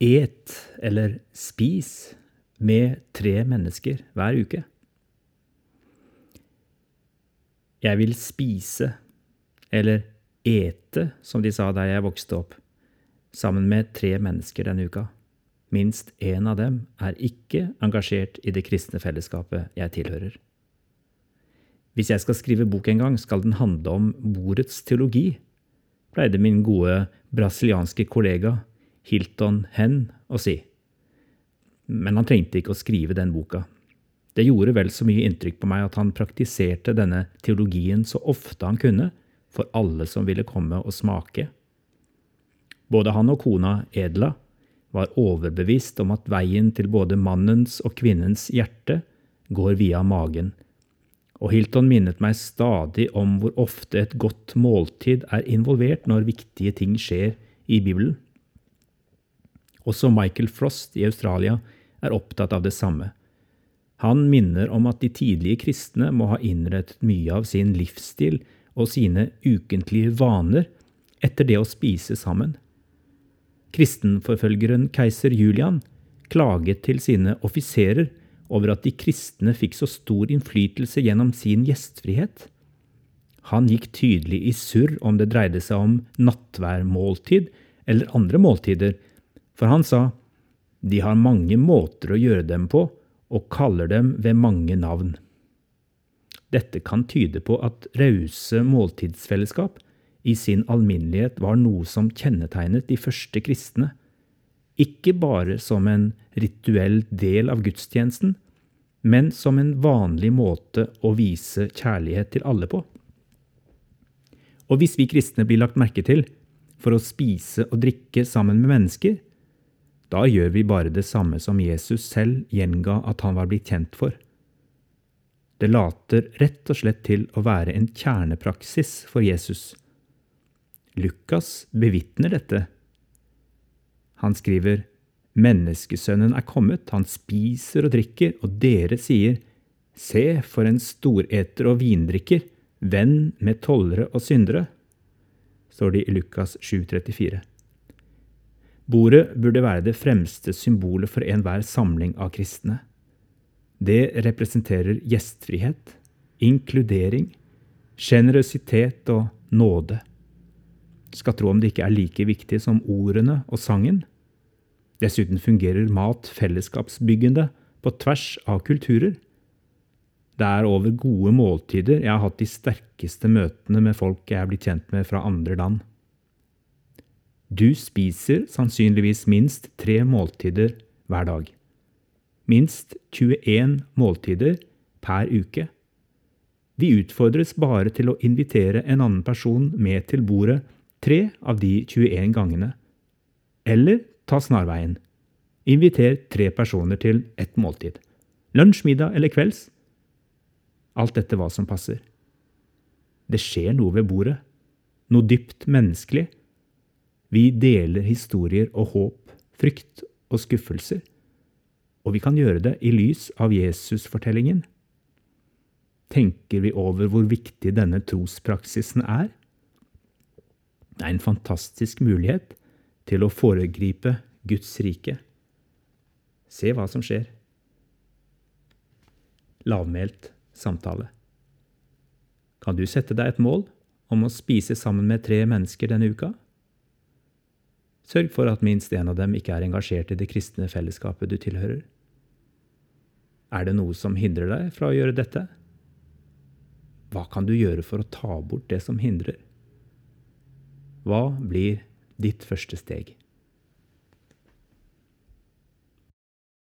et eller spis med tre mennesker hver uke. Jeg vil spise, eller ete, som de sa der jeg vokste opp, sammen med tre mennesker denne uka. Minst én av dem er ikke engasjert i det kristne fellesskapet jeg tilhører. Hvis jeg skal skrive bok en gang, skal den handle om bordets teologi, pleide min gode brasilianske kollega Hilton Hen og si. Men han trengte ikke å skrive den boka. Det gjorde vel så mye inntrykk på meg at han praktiserte denne teologien så ofte han kunne, for alle som ville komme og smake. Både han og kona Edla var overbevist om at veien til både mannens og kvinnens hjerte går via magen, og Hilton minnet meg stadig om hvor ofte et godt måltid er involvert når viktige ting skjer i Bibelen. Også Michael Frost i Australia er opptatt av det samme. Han minner om at de tidlige kristne må ha innrettet mye av sin livsstil og sine ukentlige vaner etter det å spise sammen. Kristenforfølgeren keiser Julian klaget til sine offiserer over at de kristne fikk så stor innflytelse gjennom sin gjestfrihet. Han gikk tydelig i surr om det dreide seg om nattværmåltid eller andre måltider, for han sa de har mange måter å gjøre dem på og kaller dem ved mange navn. Dette kan tyde på at rause måltidsfellesskap i sin alminnelighet var noe som kjennetegnet de første kristne, ikke bare som en rituell del av gudstjenesten, men som en vanlig måte å vise kjærlighet til alle på. Og hvis vi kristne blir lagt merke til for å spise og drikke sammen med mennesker, da gjør vi bare det samme som Jesus selv gjenga at han var blitt kjent for. Det later rett og slett til å være en kjernepraksis for Jesus Lukas bevitner dette. Han skriver, Menneskesønnen er kommet, han spiser og drikker, og dere sier, Se, for en storeter og vindrikker, venn med tollere og syndere, står det i Lukas 7,34. Bordet burde være det fremste symbolet for enhver samling av kristne. Det representerer gjestfrihet, inkludering, sjenerøsitet og nåde skal tro om det ikke er like viktig som ordene og sangen. Dessuten fungerer mat fellesskapsbyggende på tvers av kulturer. Det er over gode måltider jeg har hatt de sterkeste møtene med folk jeg er blitt kjent med fra andre land. Du spiser sannsynligvis minst tre måltider hver dag. Minst 21 måltider per uke. Vi utfordres bare til å invitere en annen person med til bordet tre av de 21 gangene. Eller ta snarveien. Inviter tre personer til ett måltid. Lunsj, middag eller kvelds. Alt dette hva som passer. Det skjer noe ved bordet. Noe dypt menneskelig. Vi deler historier og håp, frykt og skuffelser. Og vi kan gjøre det i lys av Jesusfortellingen. Tenker vi over hvor viktig denne trospraksisen er? Det er en fantastisk mulighet til å foregripe Guds rike. Se hva som skjer. Lavmælt samtale. Kan du sette deg et mål om å spise sammen med tre mennesker denne uka? Sørg for at minst en av dem ikke er engasjert i det kristne fellesskapet du tilhører. Er det noe som hindrer deg fra å gjøre dette? Hva kan du gjøre for å ta bort det som hindrer? Hva blir ditt første steg?